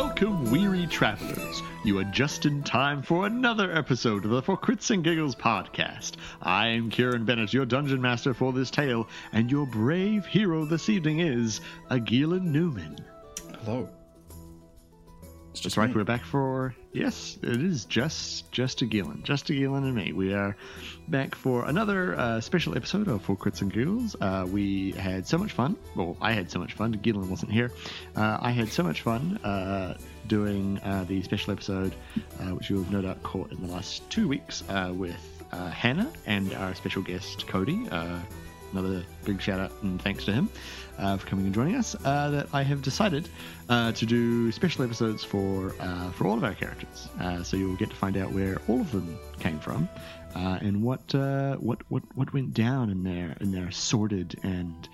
Welcome, weary travelers. You are just in time for another episode of the For Crits and Giggles podcast. I am Kieran Bennett, your dungeon master for this tale, and your brave hero this evening is Agilan Newman. Hello. It's just right. We're back for yes, it is just just a Gillen, just a Gillen and me. We are back for another uh, special episode of For Crits and Giggles. Uh, we had so much fun. Well, I had so much fun. Gillen wasn't here. Uh, I had so much fun uh, doing uh, the special episode, uh, which you have no doubt caught in the last two weeks with Hannah and our special guest Cody another big shout out and thanks to him uh, for coming and joining us. Uh, that I have decided uh, to do special episodes for uh, for all of our characters, uh, so you'll get to find out where all of them came from uh, and what what what what went down in their in their sordid and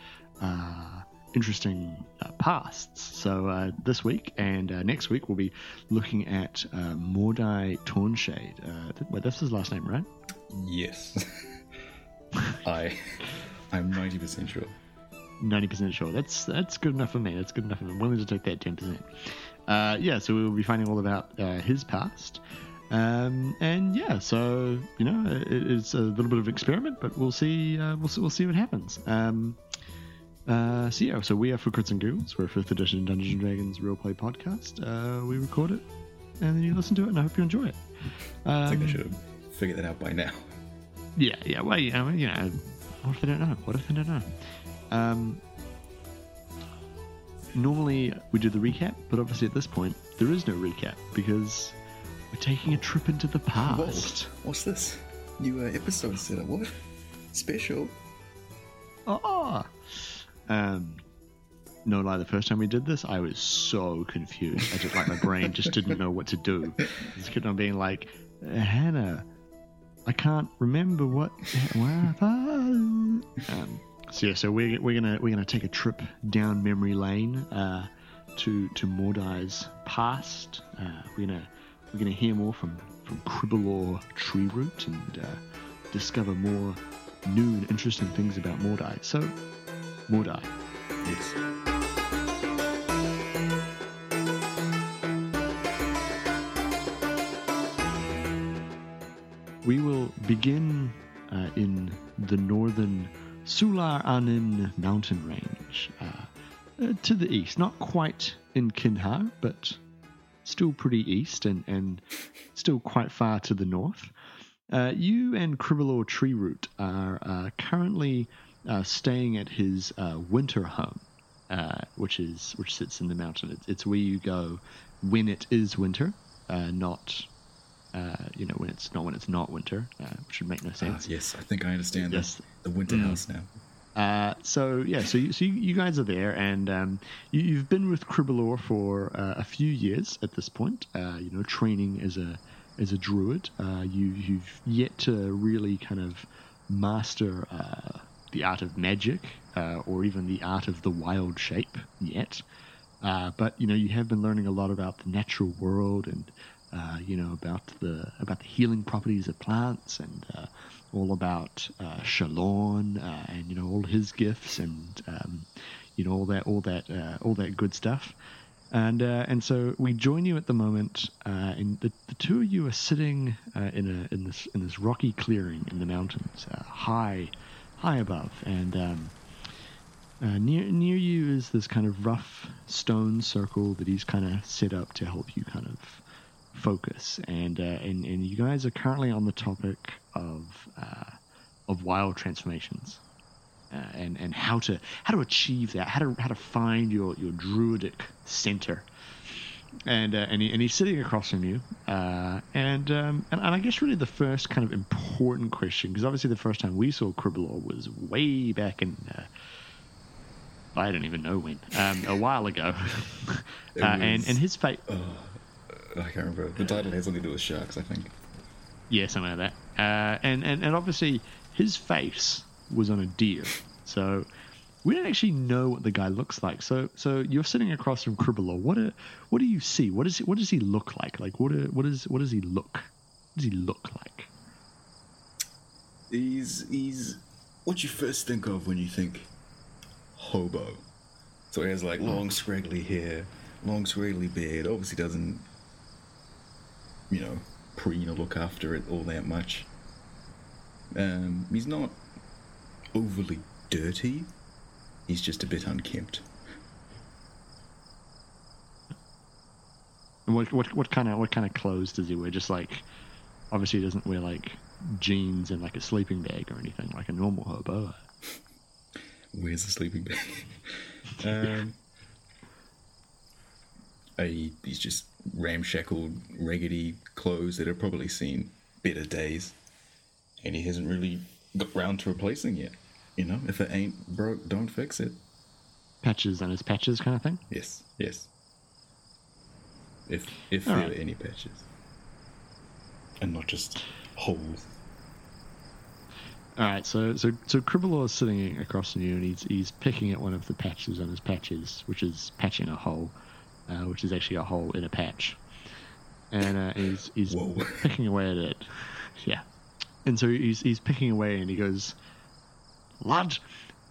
interesting pasts. So this week and next week we'll be looking at Mordai Tornshade. wait, that's his last name, right? Yes. I I'm 90% sure. 90% sure. That's that's good enough for me. That's good enough for me. I'm willing to take that 10%. Uh, yeah, so we'll be finding all about uh, his past. Um, and yeah, so you know, it, it's a little bit of experiment, but we'll see. Uh, we'll see. We'll see what happens. Um, uh, so yeah, so we are for Crits and Giggles. We're a fifth edition Dungeons and Dragons real play podcast. Uh, we record it, and then you listen to it, and I hope you enjoy it. Um, I think I should have figured that out by now. Yeah, yeah. Well, you know, you know what if they don't know? What if they don't know? Um, normally we do the recap, but obviously at this point there is no recap because we're taking a trip into the past. Whoa. What's this? New uh, episode setup? What? Special? Oh. Um, no lie, the first time we did this, I was so confused. I just like my brain just didn't know what to do. I just kept on being like, Hannah, I can't remember what. um, so yeah, so we're, we're gonna we're gonna take a trip down memory lane uh, to to Mordai's past. Uh, we're gonna we're gonna hear more from from tree root and uh, discover more new and interesting things about Mordai. So, Mordai. Yes. we will begin uh, in the northern Sular Anin mountain range uh, uh, to the east, not quite in Kinhar, but still pretty east and, and still quite far to the north. Uh, you and Kribalor Tree Root are uh, currently uh, staying at his winter home, which is which sits in the mountain. It's where you go when it is winter, not uh, you know, when it's not when it's not winter, uh, which would make no ah, sense. Uh, yes, I think I understand yes. the, the winter mm. house now. Uh, so yeah, so you, so you, guys are there, and um, you, have been with Cribbalore for uh, a few years at this point. Uh, you know, training as a as a druid. you you've yet to really kind of master the art of magic, or even the art of the wild shape yet. but you know, you have been learning a lot about the natural world and uh, you know about the about the healing properties of plants and uh, all about uh, Shalon uh, and you know all his gifts and um, you know all that all that uh, all that good stuff. And and so we join you at the moment, and the, the two of you are sitting in a in this in this rocky clearing in the mountains, high high above, and um, uh, near near you is this kind of rough stone circle that he's kind of set up to help you kind of focus, and uh, and and you guys are currently on the topic of uh, of wild transformations. Uh, and and how to how to achieve that, how to how to find your, your druidic center, and uh, and, he, and he's sitting across from you, uh, and, um, and and I guess really the first kind of important question, because obviously the first time we saw Cribbalore was way back in uh, I don't even know when, um, a while ago, uh, and and his fate. I can't remember. The title has something to do with sharks, I think. Yeah, something like that. Uh, and, and, and obviously, his face was on a deer. So we don't actually know what the guy looks like. So so you're sitting across from Cribbalore. What a, what do you see? What is what does he look like? Like what a, what is what does he look? What does he look like? He's he's what you first think of when you think hobo. So he has like long scraggly hair, long, squirrely beard. Obviously doesn't, you know, preen or look after it all that much. Um, he's not overly dirty. He's just a bit unkempt. And what what what kind of what kind of clothes does he wear? Just like obviously he doesn't wear like jeans and like a sleeping bag or anything like a normal hobo. Where's the sleeping bag? um, a, he's just ramshackled, raggedy clothes that have probably seen better days, and he hasn't really got round to replacing yet. You know, if it ain't broke, don't fix it. Patches on his patches kind of thing. Yes, yes. If if All there right. are any patches, and not just holes. All right, so so so Cribbalor is sitting across from you, and he's he's picking at one of the patches on his patches, which is patching a hole, uh, which is actually a hole in a patch, and uh, he's he's Whoa. picking away at it. Yeah, and so he's he's picking away, and he goes, "Lad,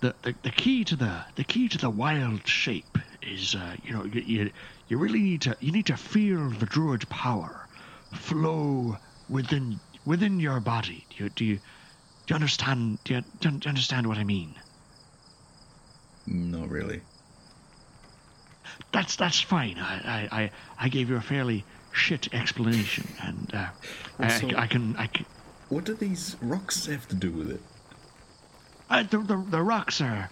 the, the, the key to the the key to the wild shape is uh, you know you, you you really need to you need to feel the druid power flow within within your body. Do you do you do you understand? Do you, do you understand what I mean? Not really. That's that's fine. I I, I, I gave you a fairly shit explanation, and uh, Also- I, I can I can. What do these rocks have to do with it? Uh, the, the the rocks are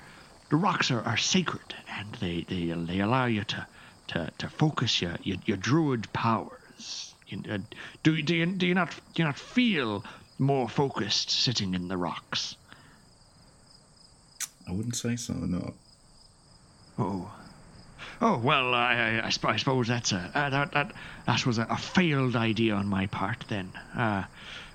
the rocks are, are sacred, and they, they they allow you to to, to focus your, your your druid powers. You, uh, do do you do you not do you not feel more focused sitting in the rocks? I wouldn't say so. No. Oh. Oh well, I, I, I, I suppose that's a uh, that, that that was a, a failed idea on my part then. Uh,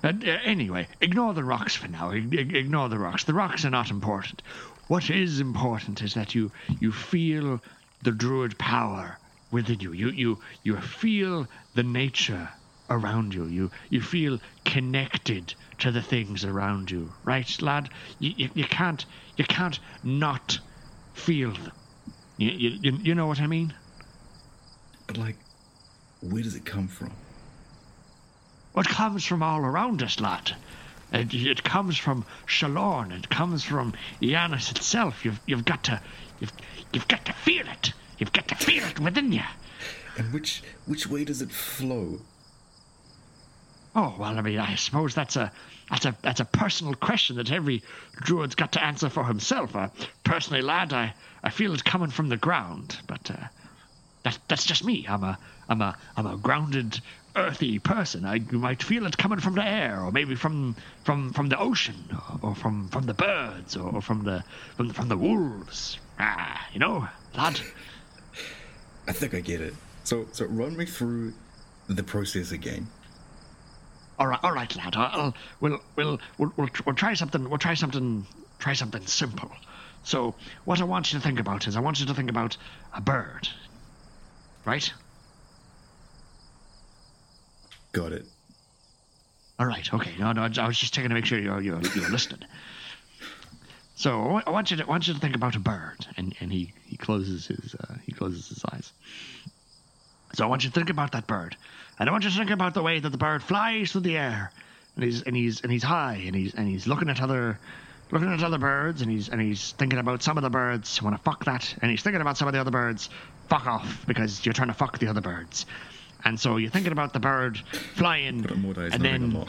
uh, anyway, ignore the rocks for now. Ig- ignore the rocks. The rocks are not important. What is important is that you you feel the druid power within you. You you you feel the nature around you. You you feel connected to the things around you, right, lad? You you, you can't you can't not feel them. You, you, you, know what I mean? But like, where does it come from? What comes from all around us, lad? It, it comes from Shalorn. It comes from Yanis itself. You've you've got to you've you've got to feel it. You've got to feel it within you. And which which way does it flow? Oh well, I mean, I suppose that's a that's a that's a personal question that every druid's got to answer for himself. Uh, personally, lad, I, I feel it coming from the ground, but uh, that that's just me. I'm a I'm a I'm a grounded, earthy person. I you might feel it coming from the air, or maybe from from from the ocean, or, or from from the birds, or, or from the from from the wolves. Ah, you know, lad. I think I get it. So so run me through the process again. All right, all right, lad. I'll, we'll, we'll, we'll, we'll, we'll try something. We'll try something. Try something simple. So, what I want you to think about is, I want you to think about a bird, right? Got it. All right. Okay. No, no. I was just checking to make sure you're you're, you're listening. So I want you to I want you to think about a bird, and, and he, he closes his uh, he closes his eyes. So I want you to think about that bird, and I want you to think about the way that the bird flies through the air, and he's and he's and he's high, and he's and he's looking at other looking at other birds, and he's and he's thinking about some of the birds. Want to fuck that, and he's thinking about some of the other birds. Fuck off because you're trying to fuck the other birds, and so you're thinking about the bird flying, But more days and then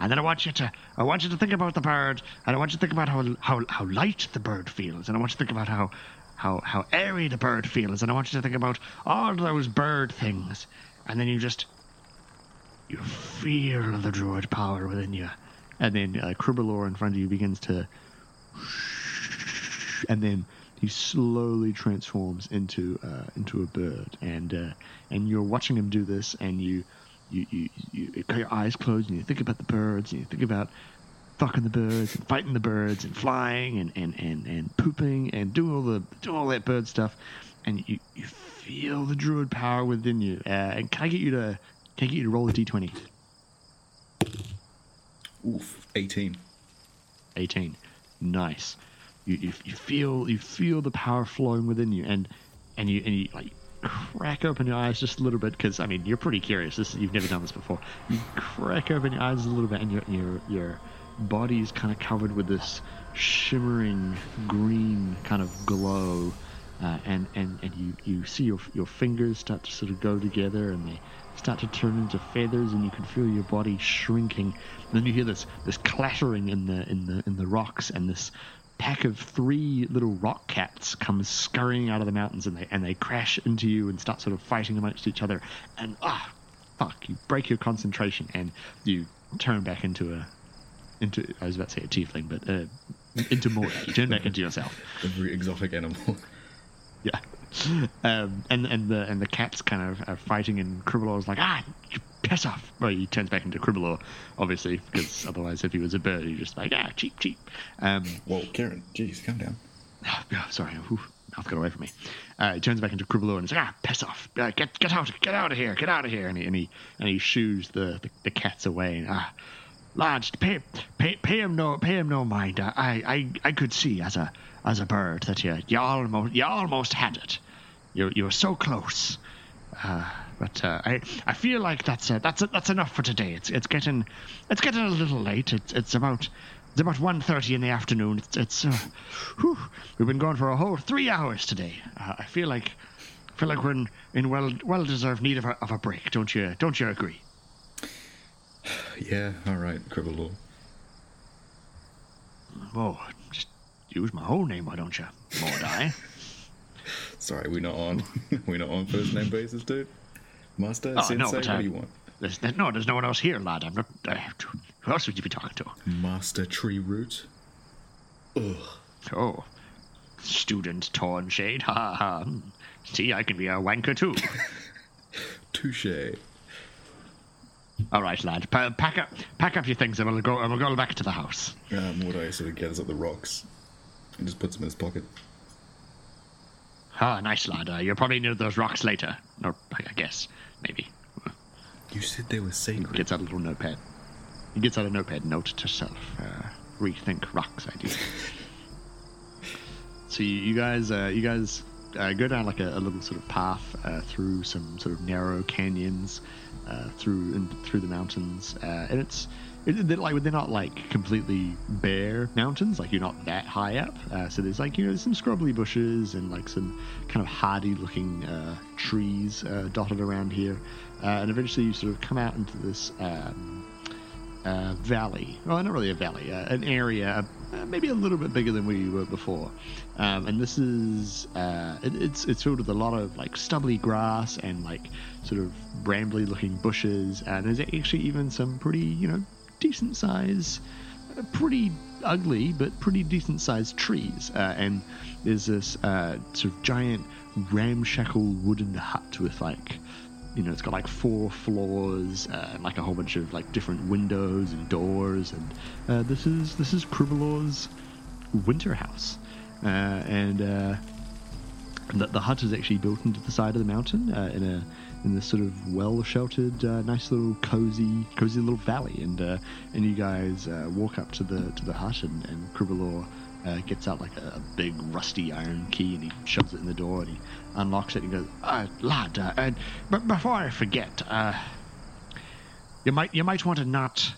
and then I want you to I want you to think about the bird, and I want you to think about how how how light the bird feels, and I want you to think about how how how airy the bird feels, and I want you to think about all those bird things, and then you just you feel the druid power within you, and then uh, Cribbalor in front of you begins to, and then he slowly transforms into uh, into a bird, and uh, and you're watching him do this, and you you, you you you got your eyes closed, and you think about the birds, and you think about fucking the birds, and fighting the birds, and flying, and and and, and pooping, and doing all the doing all that bird stuff, and you you feel the druid power within you. Uh, and can I get you to can I get you to roll a d20? Oof, 18. 18 nice you, you, you feel you feel the power flowing within you and and you and you like crack open your eyes just a little bit because I mean you're pretty curious. This you've never done this before. You crack open your eyes a little bit, and your your your is kind of covered with this shimmering green kind of glow, uh, and and and you you see your your fingers start to sort of go together, and they start to turn into feathers, and you can feel your body shrinking. And then you hear this this clattering in the in the in the rocks, and this pack of three little rock cats comes scurrying out of the mountains and they and they crash into you and start sort of fighting amongst each other and ah fuck you break your concentration and you turn back into a into I was about to say a tiefling but uh, into more you turn back into yourself A very exotic animal. yeah um, and and the and the cats kind of are fighting and Cribbleaw's like ah you piss off well he turns back into Cribbleaw obviously because otherwise if he was a bird he'd just like ah cheap cheap um, Whoa, Karen, jeez, calm down. Oh, sorry, Whew, mouth got away from me. Uh, he turns back into Cribbleaw and he's like, ah, piss off, uh, get get out, get out of here, get out of here, and he and he, and he shoos the, the, the cats away. And, ah, lads, pay pay pay him no pay him no mind. I I I could see as a as a bird that you you almost you almost had it. You you were so close. Uh, but uh, I I feel like that's uh, that's that's enough for today. It's it's getting it's getting a little late. It's it's about it's about 1.30 in the afternoon. It's, it's uh, whew, we've been going for a whole three hours today. Uh, I feel like feel like we're in, in well well deserved need of a, of a break. Don't you don't you agree? Yeah, all right, Cribbleaw. Oh, just use my whole name, why don't you, Mordai? Sorry, we're not on. we're not on first name basis, dude. Master, Oh, Sensei, no, what uh, do you want? there's, there- no, there's no one else here, lad. I'm not. Uh, who else would you be talking to? Master Tree Root. Ugh. Oh, student Tornshade. Ha ha. ha. Hmm. See, I can be a wanker too. Touche. All right, lad. Pa- pack up, pack up your things, and we'll go. And we'll go back to the house. Uh, Mordai sort of gathers up the rocks and just puts them in his pocket. Ah, nice lad. Uh, you'll probably need those rocks later, or I guess maybe. You said they were sacred. Gets out a little notepad. He gets out a notepad. Note to self: uh, rethink rocks idea. so you, you guys, uh, you guys uh, go down like a, a little sort of path uh, through some sort of narrow canyons, uh, through through the mountains, uh, and it's. It, they're like they're not like completely bare mountains, like you're not that high up. Uh, so there's like you know there's some scrubbly bushes and like some kind of hardy looking uh, trees dotted around here, and eventually you sort of come out into this um, uh, valley. Well, not really a valley, uh, an area uh, maybe a little bit bigger than we were before. Um, and this is uh, it, it's it's filled with a lot of like stubbly grass and like sort of brambly looking bushes. And there's actually even some pretty you know decent size, uh, pretty ugly but pretty decent sized trees. Uh, and there's this sort of giant ramshackle wooden hut with like you know, it's got like four floors uh, and like a whole bunch of like different windows and doors. And uh, this is this is Cribbleaw's winter house, uh, and uh, the, the hut is actually built into the side of the mountain uh, in a in this sort of well sheltered, uh, nice little cozy cozy little valley. And uh, and you guys uh, walk up to the to the hut, and, and Cribbleaw uh, gets out like a, a big rusty iron key and he shoves it in the door and he unlocks it and he goes, uh, "Lad, uh, but before I forget, uh, you might you might want to not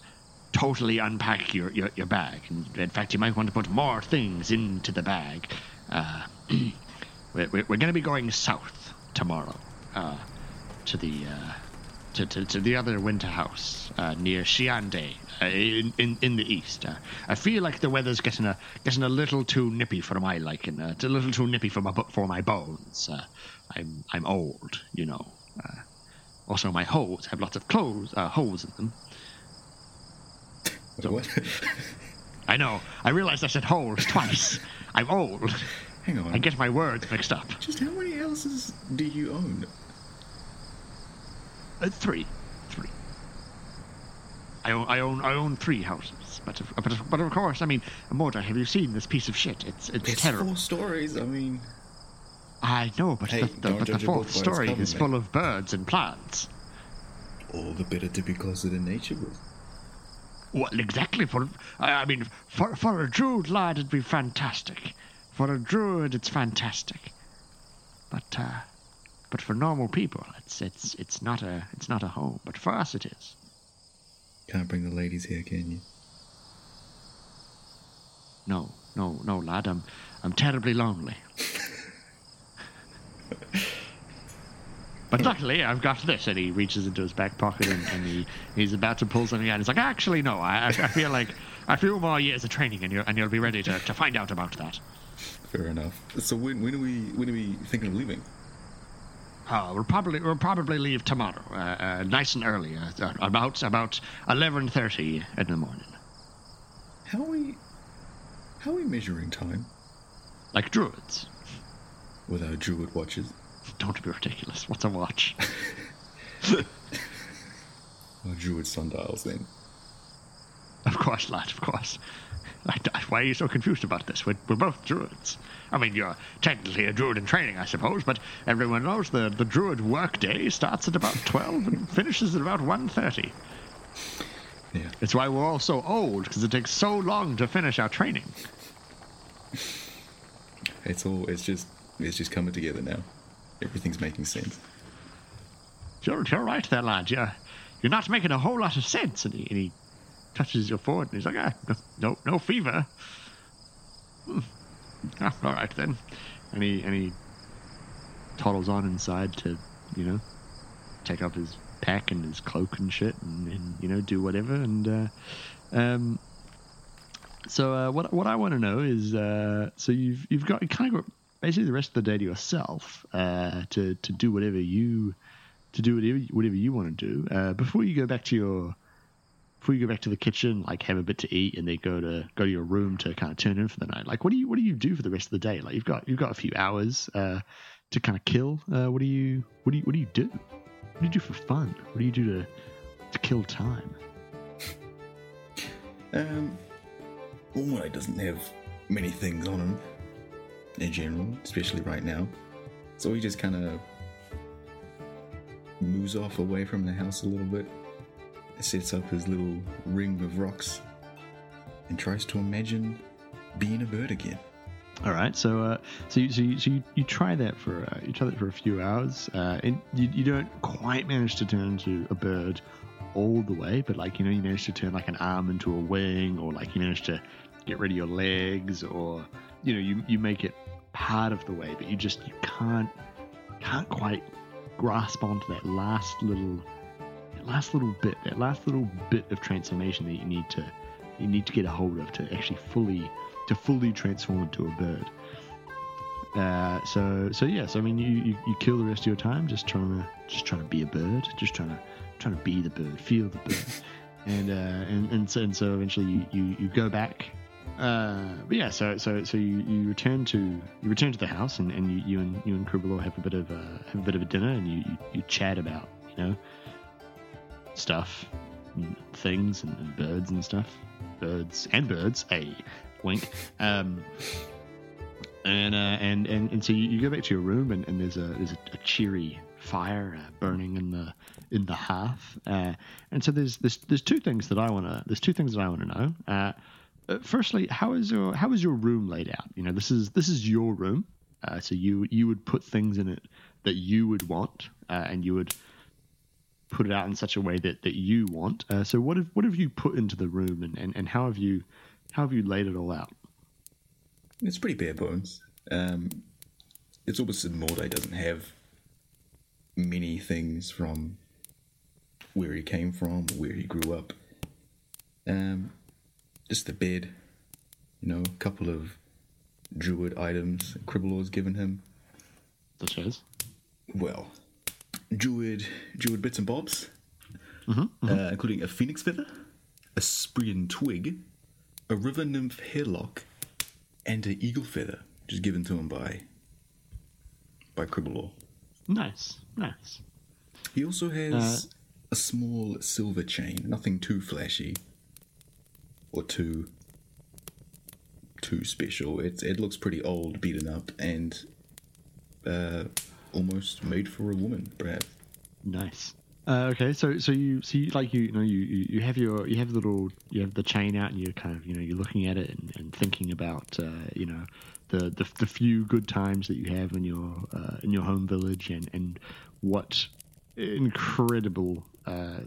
totally unpack your, your, your bag. In, in fact, you might want to put more things into the bag. Uh, we're we're, we're going to be going south tomorrow uh, to the." Uh, to, to, to the other winter house uh, near Shiande uh, in, in in the east. Uh, I feel like the weather's getting a getting a little too nippy for my liking. Uh, it's a little too nippy for my for my bones. Uh, I'm I'm old, you know. Uh, also, my holes have lots of clothes uh, holes in them. So- What? I know. I realized I said holes twice. I'm old. Hang on. I get my words mixed up. Just how many houses do you own? Uh, three, three. I own, I own, I own three houses, but of, but, of, but of course, I mean, Morta, have you seen this piece of shit? It's it's, It's terrible. four stories. I mean, I know, but Hey, the, the, but the judge a book fourth story cover, is mate. full of birds and plants. all the better to be closer to nature with. Well, exactly. For I I mean, for for a druid lad, it'd be fantastic. For a druid, it's fantastic. but uh, but for normal people, it's it's it's not a it's not a home. But for us, it is. Can't bring the ladies here, can you? No, no, no, lad. I'm I'm terribly lonely. But luckily, I've got this. And he reaches into his back pocket and, and he, he's about to pull something out. He's like, actually, no. I, I feel like I feel more years of training, and, you and you'll be ready to, to find out about that. Fair enough. So when, when are we when are we thinking of leaving? Uh, we'll probably we'll probably leave tomorrow, uh, uh, nice and early, uh, about about eleven thirty in the morning. How are we how are we measuring time? Like druids. With our druid watches. Don't be ridiculous. What's a watch? our druid sundials, then. Of course, lad. Of course. Why are you so confused about this? We're, we're, both druids. I mean, you're technically a druid in training, I suppose, but everyone knows the, the druid workday starts at about 12 and finishes at about 1.30. Yeah. It's why we're all so old, because it takes so long to finish our training. It's all, it's just, it's just coming together now. Everything's making sense. You're, you're right there, lad. You're, you're not making a whole lot of sense. And he, and he touches your forehead and he's like, ah, no, no fever. Hmm. Ah, all right then. And he and he toddles on inside to, you know, take off his pack and his cloak and shit, and, and you know, do whatever. And uh, um, so uh, what what I want to know is, uh, so you've you've got kind of got basically the rest of the day to yourself uh, to to do whatever you to do whatever whatever you want to do uh, before you go back to your before you go back to the kitchen, like have a bit to eat, and then go to go to your room to kind of turn in for the night. Like, what do you what do you do for the rest of the day? Like, you've got you've got a few hours uh, to kind of kill. Uh, what do you what do you what do you do? What do you do for fun? What do you do to to kill time? Um, Ormai doesn't have many things on him in general, especially right now. So he just kind of moves off away from the house a little bit sets up his little ring of rocks and tries to imagine being a bird again. All right, so uh, so you, so you, so you, you try that for uh, you try that for a few hours, uh, and you, you don't quite manage to turn into a bird all the way, but like you know you manage to turn like an arm into a wing, or like you manage to get rid of your legs, or you know you you make it part of the way, but you just you can't can't quite grasp onto that last little last little bit, that last little bit of transformation that you need to you need to get a hold of to actually fully to fully transform into a bird. Uh, so so yes, I mean you, you, you kill the rest of your time just trying to just trying to be a bird, just trying to trying to be the bird, feel the bird, and uh, and and so, and so eventually you, you, you go back. Uh, but yeah, so so so you, you return to you return to the house and, and you, you and you and Kribalor have a bit of a have a bit of a dinner and you, you, you chat about you know stuff, and things, and, and, birds and stuff. Birds and birds. A wink. Um, and, uh, and and and so you, you, go back to your room, and, and there's a there's a, a cheery fire uh, burning in the in the hearth. Uh, and so there's there's there's two things that I want to there's two things that I want to know. Uh, uh, firstly, how is your how is your room laid out? You know, this is this is your room, uh, so you you would put things in it that you would want, and you would put it out in such a way that, that you want. Uh, so what have what have you put into the room, and, and, and how have you how have you laid it all out? It's pretty bare bones. Um, it's almost that Mordai doesn't have many things from where he came from, where he grew up. Um, just the bed, you know, a couple of druid items Kribalor's given him. Such as? Well, druid druid bits and bobs, mm-hmm, mm-hmm. Uh, including a phoenix feather, a Sprian twig, a river nymph hairlock, and an eagle feather, which is given to him by by Kribalor. Nice, nice. He also has uh, a small silver chain, nothing too flashy or too too special. It it looks pretty old, beaten up, and uh, almost made for a woman, perhaps. Nice. Uh, okay, so so you see, like you, you know, you, you have your you have the little you have the chain out, and you're kind of you know you're looking at it and, and thinking about uh, you know the, the the few good times that you have in your uh, in your home village and and what incredible uh,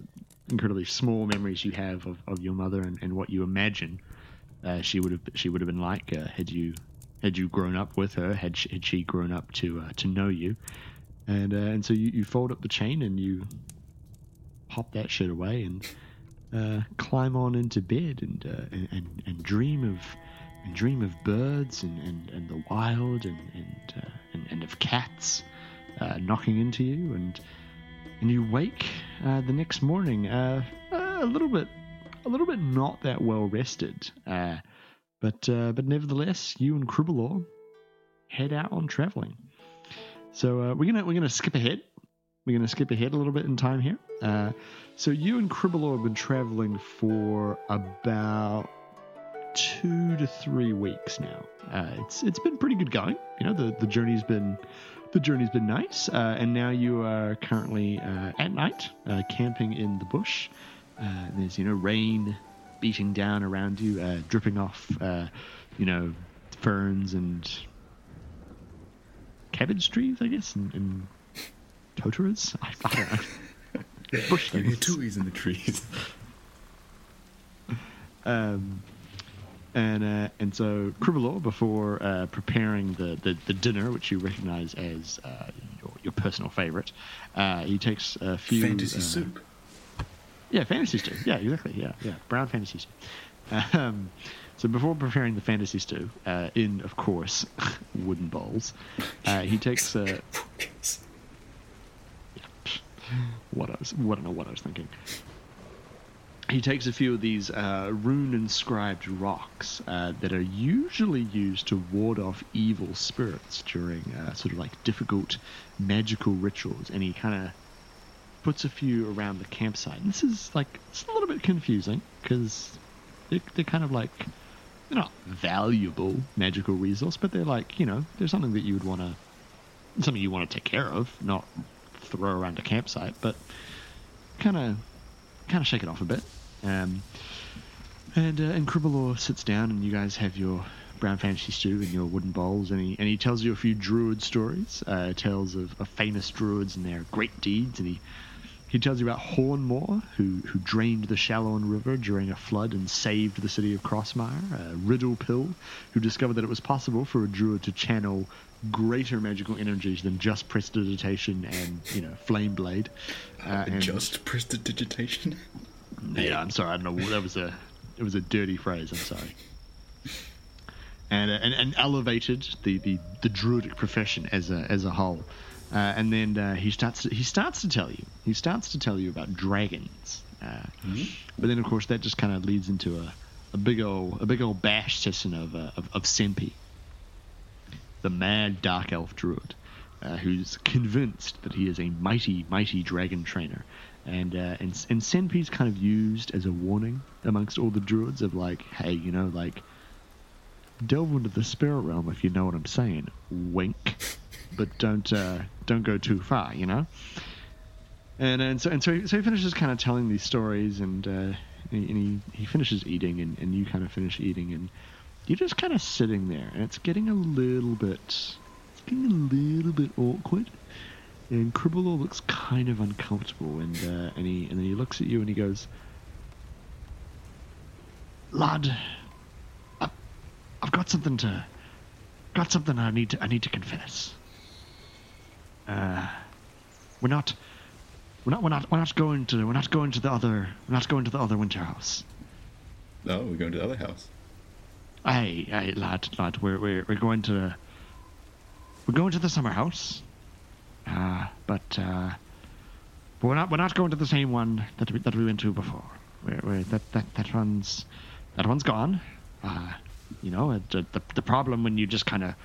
incredibly small memories you have of, of your mother and, and what you imagine uh, she would have she would have been like uh, had you had you grown up with her? Had she, had she grown up to uh, to know you? And uh, and so you, you fold up the chain and you pop that shit away and uh, climb on into bed and, uh, and, and and dream of and dream of birds and, and, and the wild and and, uh, and and of cats uh, knocking into you. And and you wake the next morning a little bit a little bit not that well rested but uh, but nevertheless you and Cribbalor head out on traveling so uh, we're gonna we're gonna skip ahead we're gonna skip ahead a little bit in time here uh, so you and Cribbalor have been traveling for about two to three weeks now. Uh, it's it's been pretty good going. You know, the the journey's been the journey's been nice, uh, and now you are currently uh, at night camping in the bush. There's you know rain beating down around you, uh, dripping off uh, you know ferns and cabbage trees, I guess, and, and totaras. I, I don't know. bush You hear things. tuis in the trees. Um, and uh, and so Cribbalor, before uh, preparing the, the, the dinner, which you recognise as uh, your, your personal favourite, uh, he takes a few Fantasy uh, soup. Yeah, fantasy stew. Yeah, exactly. Yeah, yeah, brown fantasy stew. Um, so before preparing the fantasy stew, uh, in of course wooden bowls, uh, he takes uh, what I was, what I don't know what I was thinking. He takes a few of these uh, rune-inscribed rocks uh, that are usually used to ward off evil spirits during uh, sort of like difficult magical rituals, and he kind of puts a few around the campsite. And this is like it's a little bit confusing because they're, they're kind of like they're not valuable magical resource, but they're like you know they're something that you would want to something you want to take care of, not throw around a campsite, but kind of kind of shake it off a bit. Um, and uh, and Cribbalor sits down, and you guys have your brown fantasy stew and your wooden bowls, and he and he tells you a few druid stories, uh, tales of, of famous druids and their great deeds, and he he tells you about Hornmore, who who drained the Shallown River during a flood and saved the city of Crossmire. Uh, Riddle Pill, who discovered that it was possible for a druid to channel greater magical energies than just prestidigitation and you know flame blade. Uh, and- Just prestidigitation. yeah, I'm sorry. I don't know. That was a it was a dirty phrase. I'm sorry. And uh, and, and elevated the, the, the druidic profession as a as a whole. Uh, and then uh, he starts to, he starts to tell you he starts to tell you about dragons. Uh, But then of course that just kind of leads into a, a big old a big old bash session of uh, of, of Sempi, the mad dark elf druid, uh, who's convinced that he is a mighty mighty dragon trainer, and uh, and and Senpi's kind of used as a warning amongst all the druids of like, hey, you know, like delve into the spirit realm if you know what I'm saying. Wink, but don't uh, don't go too far, you know. And and so and so he, so he finishes kind of telling these stories, and uh, and he, he he finishes eating, and, and you kind of finish eating, and you're just kind of sitting there, and it's getting a little bit it's getting a little bit awkward. And Cribbalor looks kind of uncomfortable, and uh, and he and then he looks at you and he goes, "Lad, I've, I've got something to, got something I need to I need to confess. Uh, we're not, we're not, we're not, we're not going to, we're not going to the other, we're not going to the other winter house. No, we're going to the other house. Hey, hey, lad, lad, we're we're we're going to, we're going to the summer house. Uh, but uh, but we're not we're not going to the same one that we, that we went to before. We're, we're, that that that one's that one's gone. Uh, you know, it, the the problem when you just kind of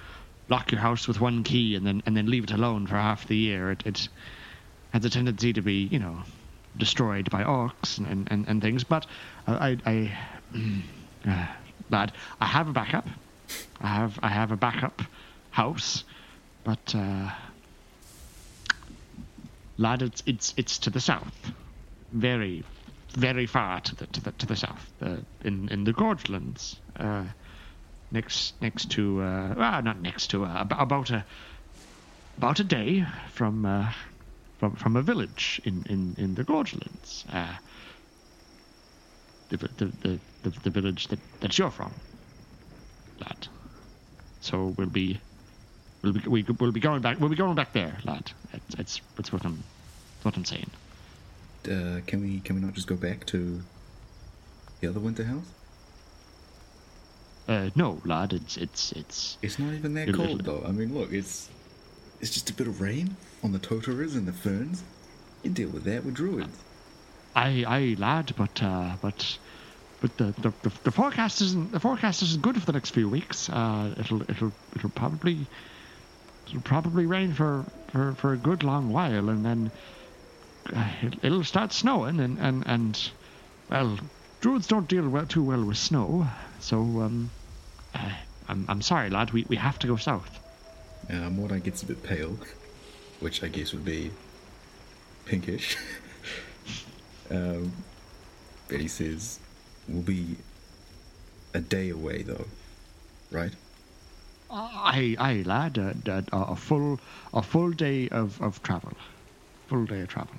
lock your house with one key and then and then leave it alone for half the year, it, it has a tendency to be you know destroyed by orcs and and, and things. But I I, I uh, lad, I have a backup. I have I have a backup house, but. Uh, lad, it's it's it's to the south, very, very far to the to the to the south, uh, in in the Gorgelands. Uh, next next to uh, well, not next to uh, about a about a day from uh, from from a village in in in the Gorgelands. Uh, the, the, the, the, the village that, that you're from, lad. So we'll be we'll be we, we'll be going back we'll be going back there, lad. It's it's, what I'm what I'm saying. Uh, can we can we not just go back to the other winter house? Uh, no, lad. It's it's it's It's not even that cold though. I mean, look, it's it's just a bit of rain on the totaras and the ferns. You deal with that with druids. Aye, aye, lad, but uh, but but the, the, the, the forecast isn't the forecast isn't good for the next few weeks. Uh, it'll it'll it'll probably it'll probably rain for, for, for a good long while, and then uh, it, it'll start snowing, and, and, and well, druids don't deal well too well with snow, so um, uh, I'm I'm sorry, lad. We we have to go south. Uh, Mordai gets a bit pale, which I guess would be pinkish. um, but he says, "We'll be a day away, though, right?" Aye, aye, lad. Uh, uh, a full a full day of, of travel, full day of travel.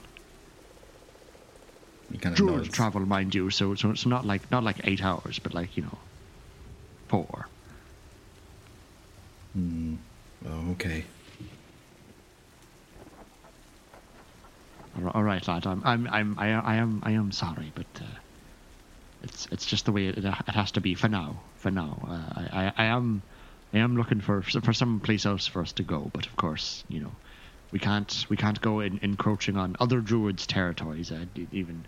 He kind of nods. travel, mind you. So, so it's not like not like eight hours, but like you know, four. Hmm. Oh, okay. All right, lad. I'm I'm I'm I, I am I am sorry, but uh, it's it's just the way it, it has to be for now. For now, uh, I, I I am I am looking for for some place else for us to go, but of course, you know, we can't we can't go in, encroaching on other druids' territories. Uh, even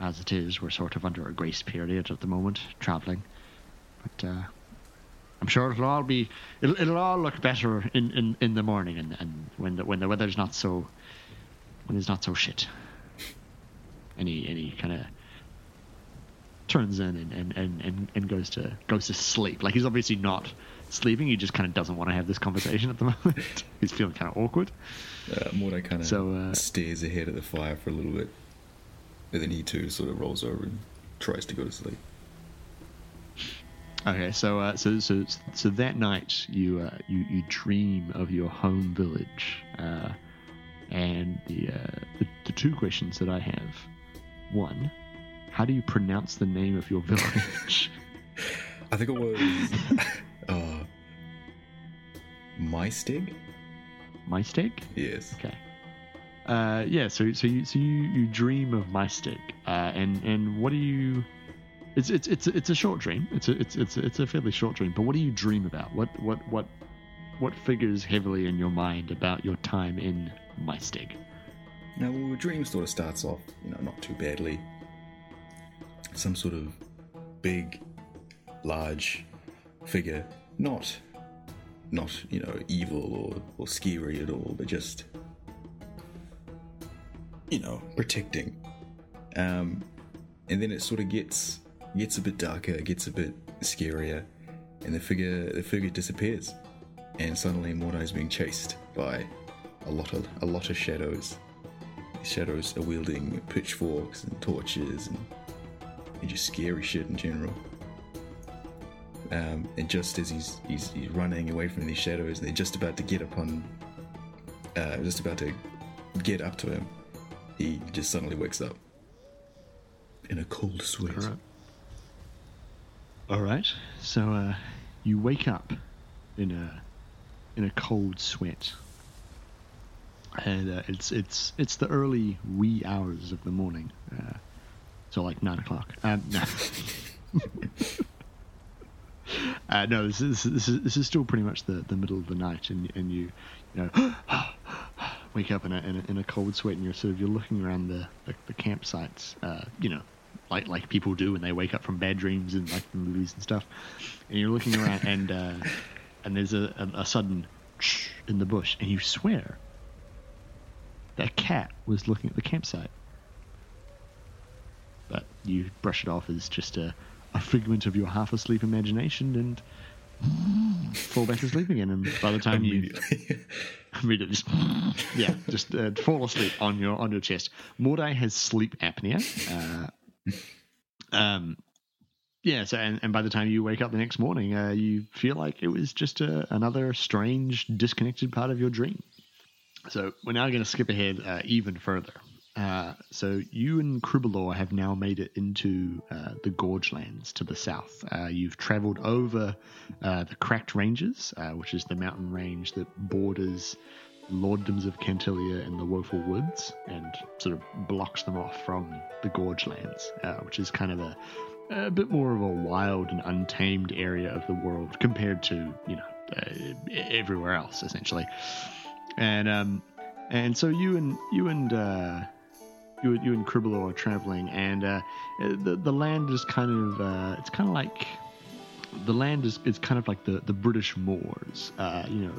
as it is, we're sort of under a grace period at the moment, traveling. But uh, I'm sure it'll all be it'll, it'll all look better in, in, in the morning and, and when the when the weather's not so when it's not so shit. And he and he kind of turns in and, and, and, and, and goes to goes to sleep. Like he's obviously not sleeping. He just kind of doesn't want to have this conversation at the moment. he's feeling kind of awkward. Uh, Mordai kind of So, uh, stares ahead at the fire for a little bit, and then he too sort of rolls over and tries to go to sleep. Okay, so uh, so so so that night you uh, you you dream of your home village, uh, and the, uh, the the two questions that I have, one, how do you pronounce the name of your village? I think it was uh, Mystig. Mysteg? Yes. Okay. Uh, yeah. So so you so you, you dream of Mysteg, uh, and and what do you? It's it's it's it's a short dream. It's a it's it's it's a fairly short dream. But what do you dream about? What what what what figures heavily in your mind about your time in Mysteg? Now, well, the dream sort of starts off, you know, not too badly. Some sort of big, large figure, not, not you know, evil or, or scary at all, but just, you know, protecting. Um, and then it sort of gets gets a bit darker, it gets a bit scarier, and the figure the figure disappears, and suddenly Mordai is being chased by a lot of a lot of shadows. Shadows are wielding pitchforks and torches and, and just scary shit in general. Um, and just as he's, he's he's running away from these shadows, and they're just about to get upon, uh, just about to get up to him, he just suddenly wakes up in a cold sweat. All right. So uh, you wake up in a in a cold sweat, and uh, it's it's it's the early wee hours of the morning, uh, so like nine o'clock. Um, no. Uh, no, this is, this is this is still pretty much the, the middle of the night, and and you you know wake up in a, in a in a cold sweat, and you're sort of you're looking around the the, the campsites, uh, you know, like like people do when they wake up from bad dreams and like the movies and stuff, and you're looking around, and uh, and there's a, a, a sudden in the bush, and you swear that a cat was looking at the campsite, but you brush it off as just a a figment of your half asleep imagination and fall back asleep again. And by the time you Immediately. immediately just yeah just uh, fall asleep on your on your chest. Mordai has sleep apnea. Uh, um, yeah, so and, and by the time you wake up the next morning, uh, you feel like it was just a, another strange, disconnected part of your dream. So we're now going to skip ahead uh, even further. Uh, so you and Cribalor have now made it into uh, the Gorge Lands to the south. Uh, you've travelled over uh, the Cracked Ranges, uh, which is the mountain range that borders lorddoms of Cantilia and the Woeful Woods, and sort of blocks them off from the Gorge Lands, uh, which is kind of a a bit more of a wild and untamed area of the world compared to you know uh, everywhere else essentially. And um and so you and you and uh you, you and Cribbler are traveling and uh the the land is kind of uh it's kind of like the land is, is kind of like the, the British moors, uh, you know,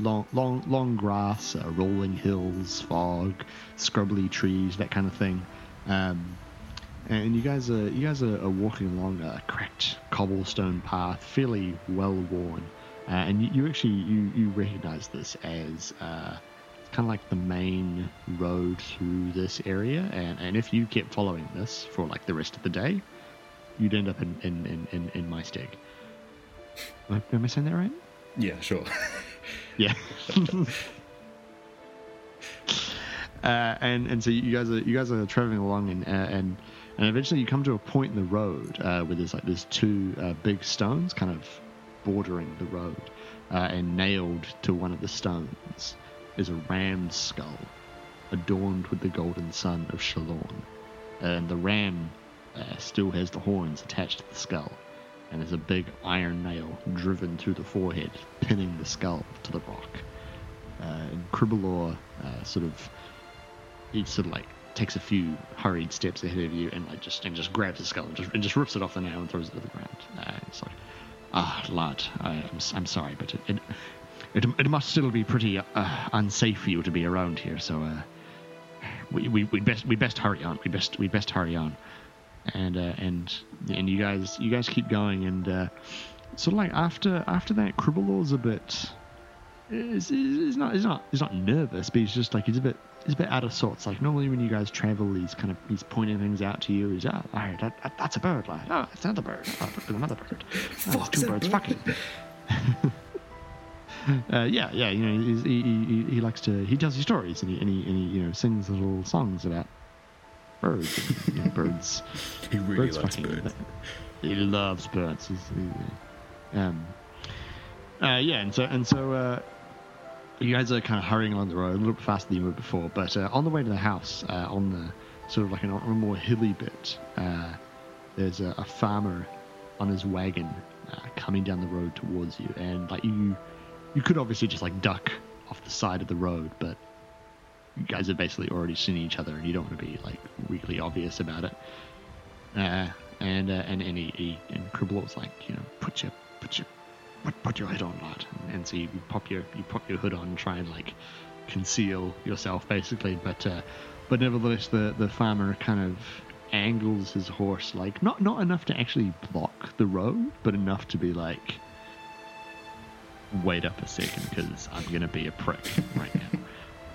long long long grass, uh, rolling hills, fog, scrubbly trees, that kind of thing. Um, and you guys are you guys are, are walking along a cracked cobblestone path, fairly well worn, uh, and you, you, actually you you recognize this as uh, kind of like the main road through this area, and and if you kept following this for like the rest of the day, you'd end up in in in, in, in Maesteg. Am I, am I saying that right? Yeah, sure. yeah. uh, and and so you guys are you guys are traveling along and uh, and and eventually you come to a point in the road uh, where there's like there's two uh, big stones kind of bordering the road, uh, and nailed to one of the stones is a ram's skull, adorned with the golden sun of Shalorn, and the ram uh, still has the horns attached to the skull, and there's a big iron nail driven through the forehead, pinning the skull to the rock. Uh, and Cribalor uh, sort of he sort of like takes a few hurried steps ahead of you and like just and just grabs the skull and just, and just rips it off the nail and throws it to the ground. Uh, it's like, ah, lad, I, am I'm sorry, but it, it it, it must still be pretty uh, unsafe for you to be around here. So uh, we we we best we best hurry on. We best we best hurry on. And uh, and and you guys you guys keep going and uh, sort of like after after that, Cribalor's a bit. He's, he's not he's not he's not nervous, but he's just like he's a bit he's a bit out of sorts. Like normally when you guys travel, he's kind of he's pointing things out to you. He's oh, all right, that, that, that's a bird, lad. Oh, it's another bird. Oh, another bird. Oh, two birds bird. fucking. uh, yeah, yeah. You know, he, he, he likes to he tells you stories and he, and he, and he you know sings little songs about birds. Birds. he really birds loves birds. He loves birds. He's, he, um. Uh, yeah, and so and so. Uh, you guys are kind of hurrying along the road a little bit faster than you were before, but uh, on the way to the house, uh, on the sort of like an, on a more hilly bit, uh, there's a, a, farmer on his wagon uh, coming down the road towards you, and like you, you could obviously just like duck off the side of the road, but you guys have basically already seen each other, and you don't want to be like really obvious about it. Uh, and uh, and and he, he and Cribble's like, you know, put your put your put, put your hood on, lad. And so you, you, pop your you pop your hood on and try and like conceal yourself basically. But uh, but nevertheless, the the farmer kind of angles his horse like not not enough to actually block the road, but enough to be like, wait up a second because I'm gonna be a prick right now.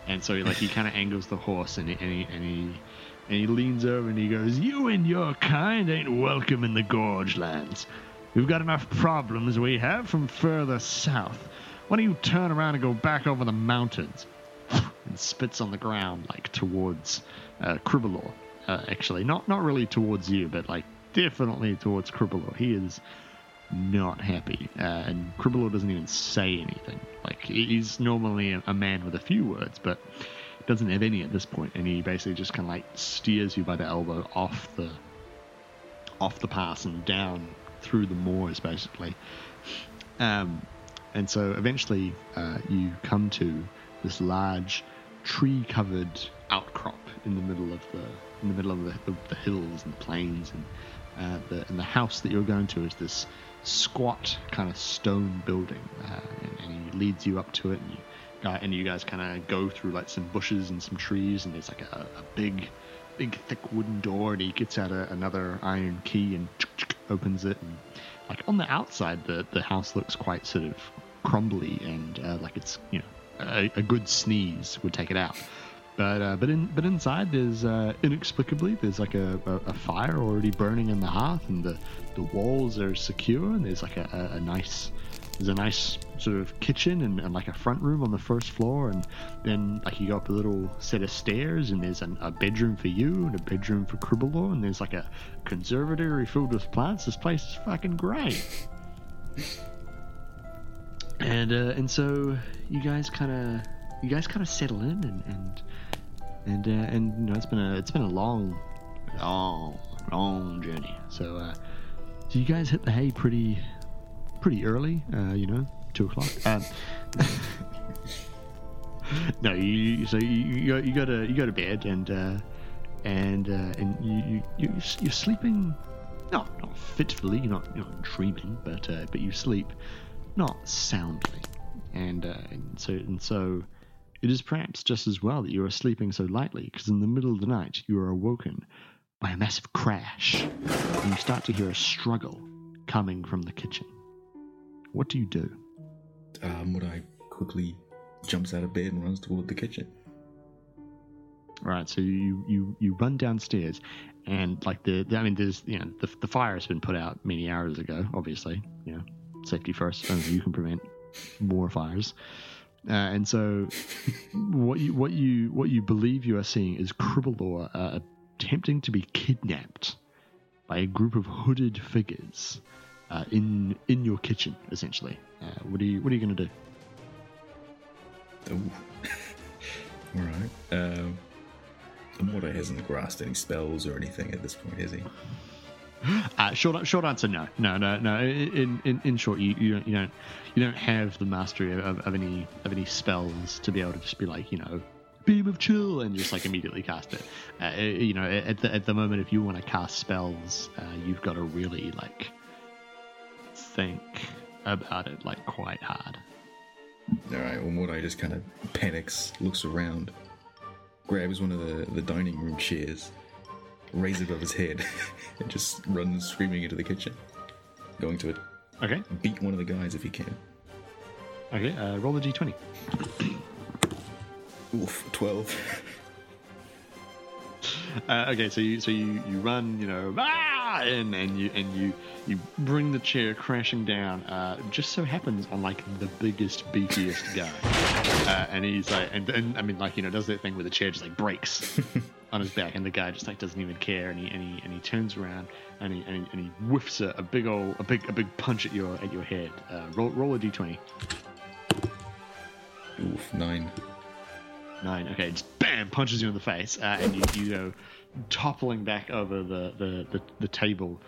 And so like he kind of angles the horse and he, and he and he and he leans over and he goes, "You and your kind ain't welcome in the Gorge lands. We've got enough problems we have from further south. Why don't you turn around and go back over the mountains? and spits on the ground, like towards uh, Cribalor. Uh, actually, not not really towards you, but like definitely towards Cribalor. He is not happy, uh, and Cribalor doesn't even say anything. Like he's normally a, a man with a few words, but doesn't have any at this point. and he basically just kind of like steers you by the elbow off the off the pass and down through the moors, basically. Um, and so eventually uh, you come to this large tree-covered outcrop in the middle of the in the middle of the, the, the hills and the plains, and uh, the and the house that you're going to is this squat kind of stone building, uh, and, and, he leads you up to it, and you uh, and you guys kind of go through like some bushes and some trees, and there's like a, a big big thick wooden door, and he gets out a, another iron key and opens it, and like on the outside, the the house looks quite sort of crumbly and uh, like it's you know a, a, good sneeze would take it out. But uh, but in but inside there's uh, inexplicably there's like a, a, a fire already burning in the hearth and the, the walls are secure and there's like a, a, a nice there's a nice sort of kitchen and, and, like a front room on the first floor and then like you go up a little set of stairs and there's an, a bedroom for you and a bedroom for Cribalor and there's like a conservatory filled with plants. This place is fucking great. and uh, and so you guys kind of you guys kind of settle in and and and uh, and you know it's been a it's been a long long long journey. So uh, so you guys hit the hay pretty pretty early. Uh, you know, two o'clock. Um, no, you so you, you go you go to you go to bed and uh, and uh, and you you you're sleeping not not fitfully. You're not you're not dreaming, but uh, but you sleep not soundly, and uh, and so and so. It is perhaps just as well that you are sleeping so lightly, because in the middle of the night you are awoken by a massive crash, and you start to hear a struggle coming from the kitchen. What do you do? Um, would I quickly jumps out of bed and runs toward the kitchen? Right, so you you you run downstairs, and like the, the I mean, there's you know the the fire has been put out many hours ago. Obviously, you know, safety first. Only you can prevent more fires. Uh, and so, what you what you what you believe you are seeing is Cribalor uh, attempting to be kidnapped by a group of hooded figures uh, in in your kitchen, essentially. Uh, what are you What are you going to do? Oh, all right. Um, Mordai hasn't grasped any spells or anything at this point, has he? Uh, short, short answer, no, no, no, no. In in, in short, you, you don't you don't you don't have the mastery of, of any of any spells to be able to just be like you know beam of chill and just like immediately cast it. Uh, you know, at the at the moment, if you want to cast spells, uh, you've got to really like think about it like quite hard. All right. Well, Mordai just kind of panics, looks around, grabs one of the the dining room chairs, raises above his head, and just runs screaming into the kitchen, going to it. Okay. Beat one of the guys if he can. Okay. Uh, roll a d20. Oof, twelve. Uh, okay, so you so you, you run, you know, ah, and and you and you you bring the chair crashing down. Uh, just so happens on like the biggest, beefiest guy, uh, and he's like, and, and I mean, like you know, does that thing where the chair just like breaks on his back, and the guy just like doesn't even care, and he and he, and he turns around and he and he, and he whiffs a, a big old a big a big punch at your at your head. Uh, roll roll a d20. Oof, nine. Nine. Okay, just bam, punches you in the face, uh, and you, you go toppling back over the the, the, the table.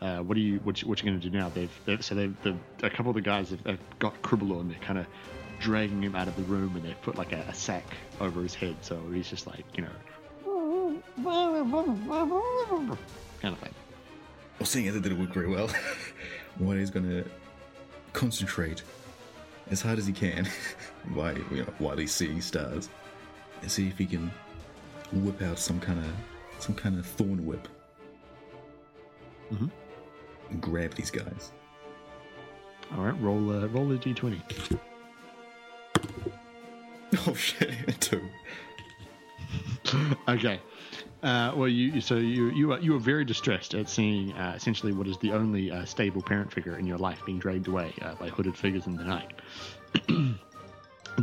Uh, what are you what, you, what you going to do now? They've, they've so they've, they've a couple of the guys have, have got Cribalor and they're kind of dragging him out of the room and they've put like a, a sack over his head, so he's just like you know kind of thing. Well, seeing as it didn't work very well, Mordai's going to concentrate as hard as he can while you know while he's seeing stars and see if he can whip out some kind of some kind of thorn whip Mhm. and grab these guys. All right, roll uh, roll a d20. Oh shit! Two. okay. Uh, well, you so you you are, you are very distressed at seeing uh, essentially what is the only uh, stable parent figure in your life being dragged away uh, by hooded figures in the night. and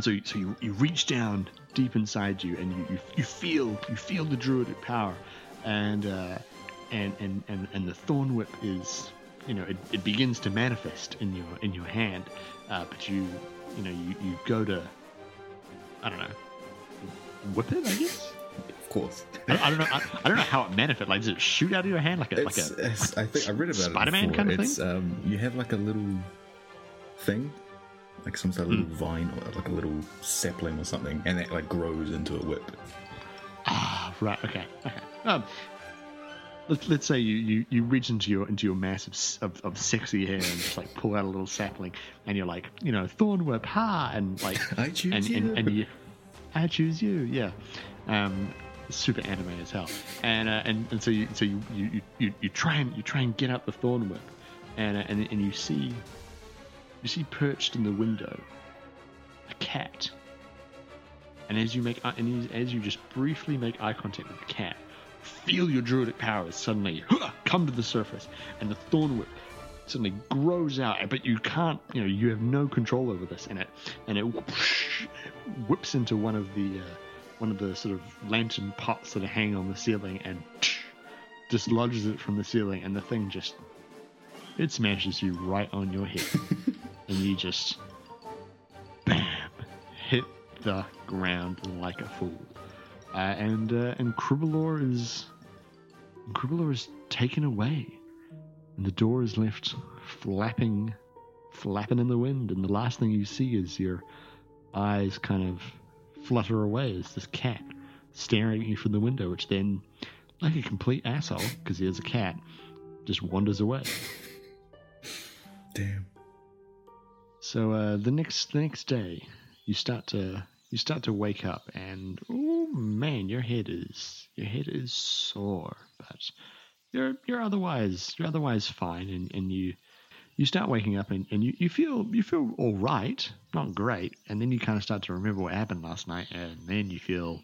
so so you, you reach down deep inside you and you, you, you feel you feel the druidic power. And uh, and, and and and the thorn whip is you know it, it begins to manifest in your in your hand. Uh, but you you know you, you go to I don't know whip it I guess Of course. I, I don't know. I, I don't know how it manifests. Like, does it shoot out of your hand like a like a? it's- I think I read about Spider-Man it kind of it's, Um, you have like a little thing, like some sort of Hmm. little vine or like a little sapling or something, and that like grows into a whip. Ah, right. Okay. Okay. Um, let's let's say you, you, you reach into your into your mass of, of, of sexy hair and just like pull out a little sapling, and you're like, you know, thorn whip, ha, and like, I choose and, you. and, and you, I choose you. Yeah. Um, super anime as hell. And uh, and and so you so you, you, you, you try and you try and get out the thorn whip, and uh, and and you see you see perched in the window a cat. And as you make and as you just briefly make eye contact with the cat, feel your druidic powers suddenly come to the surface, and the thorn whip suddenly grows out. But you can't, you know, you have no control over this, and it and it whips into one of the uh, one of the sort of lantern pots that are hanging on the ceiling, and dislodges it from the ceiling, and the thing just it smashes you right on your head, and you just bam hit the ground like a fool. Uh, and uh, and Cribalor is Cribalor is taken away, and the door is left flapping, flapping in the wind. And the last thing you see is your eyes kind of flutter away as this cat staring at you from the window, which then, like a complete asshole, because he is a cat, just wanders away. Damn. So uh, the next the next day, you start to you start to wake up, and oh man, your head is your head is sore, but you're you're otherwise you're otherwise fine, and, and you you start waking up and, and you, you feel you feel all right, not great, and then you kind of start to remember what happened last night, and then you feel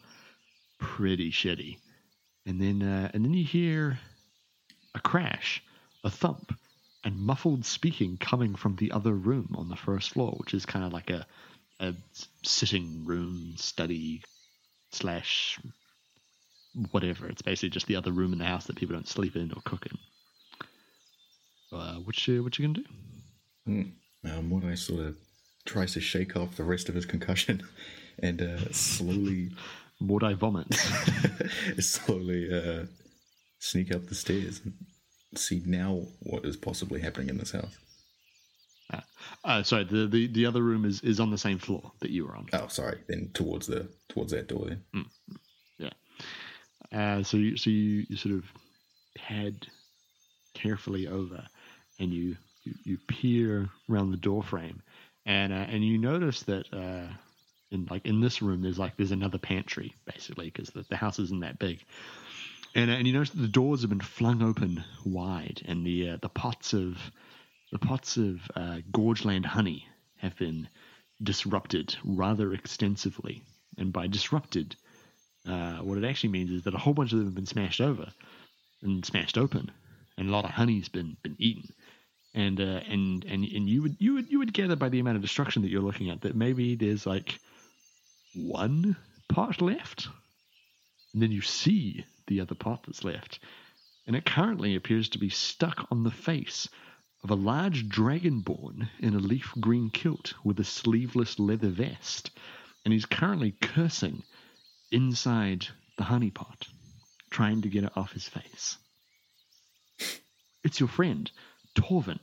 pretty shitty, and then uh, and then you hear a crash, a thump, and muffled speaking coming from the other room on the first floor, which is kind of like a a sitting room study slash whatever. It's basically just the other room in the house that people don't sleep in or cook in. Uh, what you what you gonna do? Mm. Sort of tries to shake off the rest of his concussion and uh, slowly Mordai vomits. slowly uh, sneak up the stairs and see now what is possibly happening in this house. Uh, uh, sorry, the, the, the other room is, is on the same floor that you were on. Oh, sorry. Then towards the towards that door. Then. Mm. Yeah. Uh, so you so you, you sort of head carefully over, and you you, you peer around the door frame, and uh, and you notice that uh, in like in this room there's like there's another pantry basically because the, the house isn't that big, and uh, and you notice that the doors have been flung open wide, and the uh, the pots of the pots of uh, Gorgeland honey have been disrupted rather extensively, and by disrupted, uh, what it actually means is that a whole bunch of them have been smashed over and smashed open, and a lot of honey's been been eaten. And uh, and and and you would you would you would gather by the amount of destruction that you're looking at that maybe there's like one pot left, and then you see the other pot that's left, and it currently appears to be stuck on the face of a large dragonborn in a leaf green kilt with a sleeveless leather vest, and he's currently cursing inside the honeypot, trying to get it off his face. It's your friend, Torvin.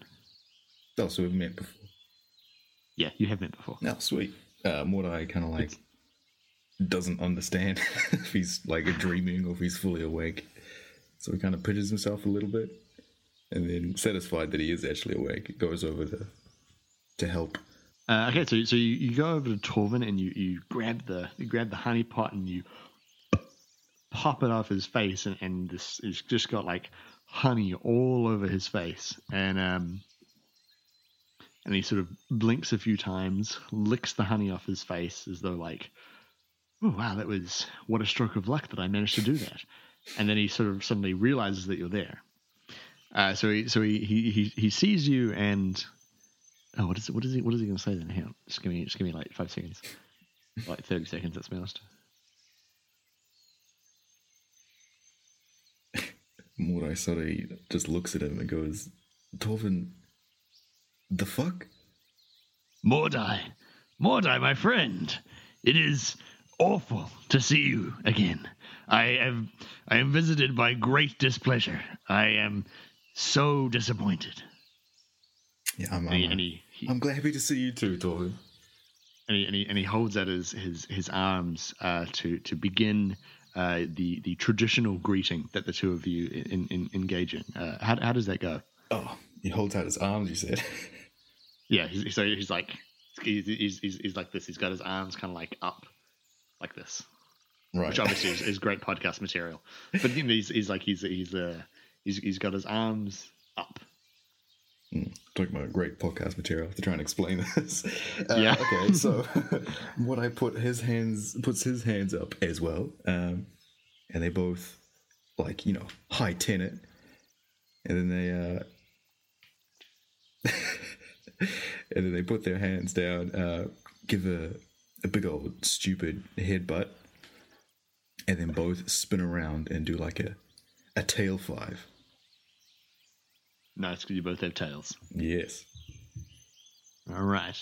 Oh, so we've met before. Yeah, you have met before. No, sweet. Uh, Mordai kind of like doesn't understand if he's like dreaming or if he's fully awake. So he kind of pitches himself a little bit, and then satisfied that he is actually awake, goes over to to help. Uh, okay, so so you, you go over to Torvin and you, you grab the you grab the honey pot and you pop it off his face and, and this he's just got like honey all over his face and um and he sort of blinks a few times, licks the honey off his face as though like, oh wow, that was what a stroke of luck that I managed to do that. And then he sort of suddenly realizes that you're there. Uh, so he so he, he he he sees you and oh what is it what is he what is he to say then? Hang just give me just give me like five seconds, like thirty seconds. Let's be honest. Mordai sort of just looks at him and goes, Torvin, the fuck? Mordai, Mordai, my friend, it is awful to see you again. I am I am visited by great displeasure. I am so disappointed. Yeah, I'm, And I'm, and he, he- I'm glad happy to see you too, Torvin. and he, and he, and he holds out his his, his arms uh, to to begin uh, the the traditional greeting that the two of you in, in, engage in. Uh, how, how does that go? Oh, he holds out his arms, you said. Yeah, he's, so he's like he's, he's, he's, he's like this. He's got his arms kind of like up, like this, right. which obviously is, is great podcast material. But you know, he's, he's like he's he's uh, he's he's got his arms up. Mm. talking about great podcast material to try and explain this. Uh, Yeah. okay, so what I put his hands puts his hands up as well, um, and they both like you know high ten it, and then they uh, and then they put their hands down, uh, give a a big old stupid headbutt, and then both spin around and do like a a tail five. Nice, because you both have tails. Yes. All right.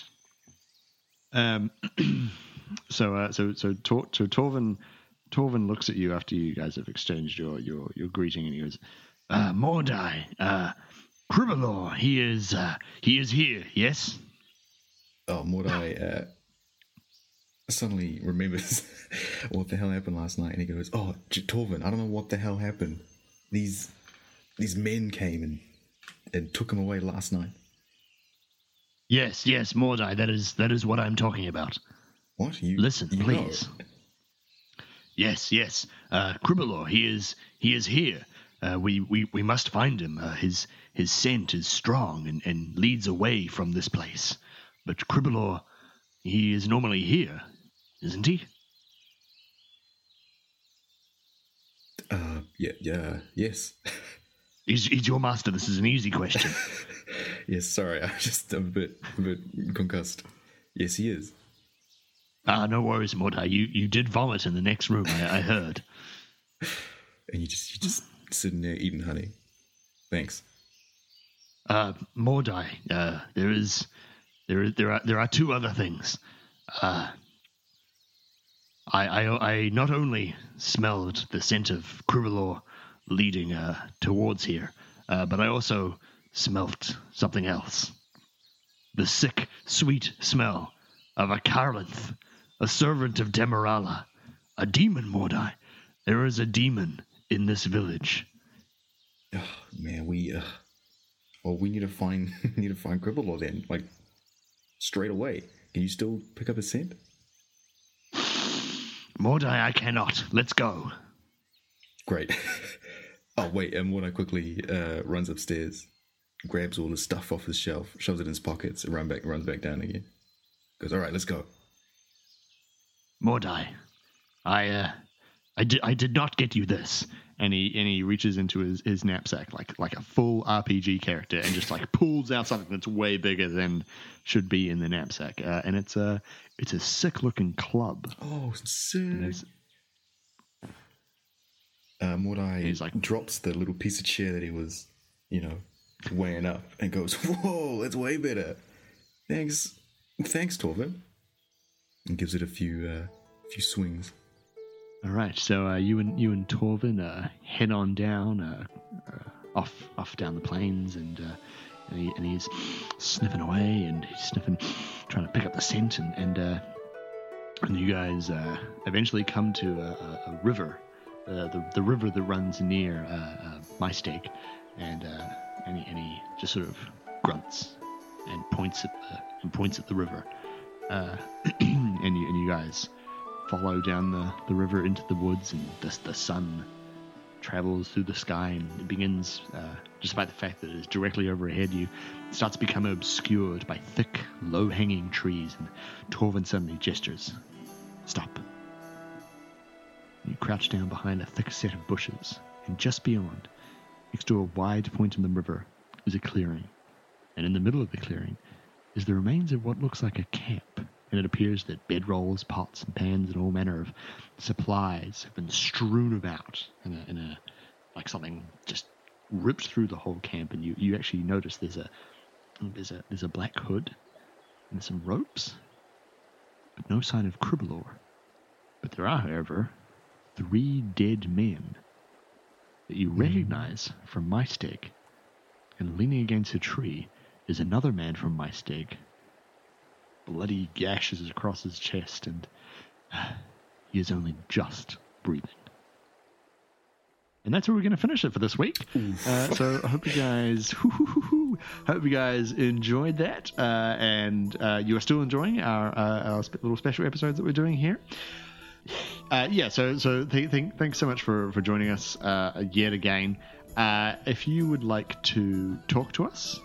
Um. so, uh, so, so, Tor- so Torvin, Torvin looks at you after you guys have exchanged your your your greeting, and he goes, uh, "Mordai, uh, Cribalor, he is, uh, he is here. Yes." Oh, Mordai uh, suddenly remembers what the hell happened last night, and he goes, "Oh, J- Torvin, I don't know what the hell happened. These these men came and and took him away last night. Yes, yes, Mordai. That is that is what I'm talking about. What? You Listen, you know? please. Yes, yes. Uh, he is he is here. Uh, we, we we must find him. Uh, his his scent is strong and, and leads away from this place. But Cribalor, he is normally here, isn't he? Uh, yeah, yeah, yes, He's, he's your master. This is an easy question. yes. Sorry, I'm just I'm a bit a bit concussed. Yes, he is. Ah, no worries, Mordai. You you did vomit in the next room. I, I heard. And you just you just sitting there eating honey. Thanks. Uh, Mordai, uh, there is, there is, there are, there are two other things. Uh, I, I, I not only smelled the scent of Cribalor leading uh, towards here, uh, but I also smelt something else. The sick, sweet smell of a Karlanth, a servant of Demerala, a demon, Mordai. There is a demon in this village. Oh, man, we uh, well, we need to find need to find Cribalor then, like straight away. Can you still pick up a scent? Mordai, I cannot. Let's go. Great. oh wait, and Mordai quickly uh, runs upstairs, grabs all his stuff off his shelf, shoves it in his pockets, and run back, runs back down again. Goes, all right, let's go. Mordai, I uh, I did I did not get you this. And he and he reaches into his, his knapsack like like a full RPG character and just like pulls out something that's way bigger than should be in the knapsack. Uh, and it's a it's a sick looking club. Oh, sick. Uh, Mordai He's like- drops the little piece of chair that he was, you know, weighing up and goes, "Whoa, that's way better. Thanks, thanks, Torvin." And gives it a few, uh, few swings. All right, so uh, you and you and Torvin uh, head on down, uh, uh, off off down the plains, and uh, and, he, and he's sniffing away and he's sniffing, trying to pick up the scent, and and uh, and you guys uh, eventually come to a, a, a river, uh, the the river that runs near uh, uh, Maesteg, and uh, and, he, just sort of grunts and points at the and points at the river, and you and you guys follow down the, the river into the woods, and the, the sun travels through the sky and it begins, uh, despite the fact that it is directly overhead you, starts to become obscured by thick, low hanging trees. And Torvin suddenly gestures, Stop. You crouch down behind a thick set of bushes, and just beyond, next to a wide point in the river, is a clearing. And in the middle of the clearing is the remains of what looks like a camp and it appears that bedrolls, pots, and pans, and all manner of supplies have been strewn about in a, in a like something just ripped through the whole camp. And you, you actually notice there's a there's a there's a black hood and some ropes, but no sign of Cribalor. But there are, however, three dead men that you recognize from Maesteg. And leaning against a tree is another man from Maesteg bloody gashes across his chest, and he is only just breathing. And that's where we're going to finish it for this week. Uh, so I hope you guys, hope you guys enjoyed that, uh, and uh, you are still enjoying our, uh, our little special episodes that we're doing here. Uh, yeah, so so th- th- thanks so much for for joining us uh, yet again. Uh, if you would like to talk to us,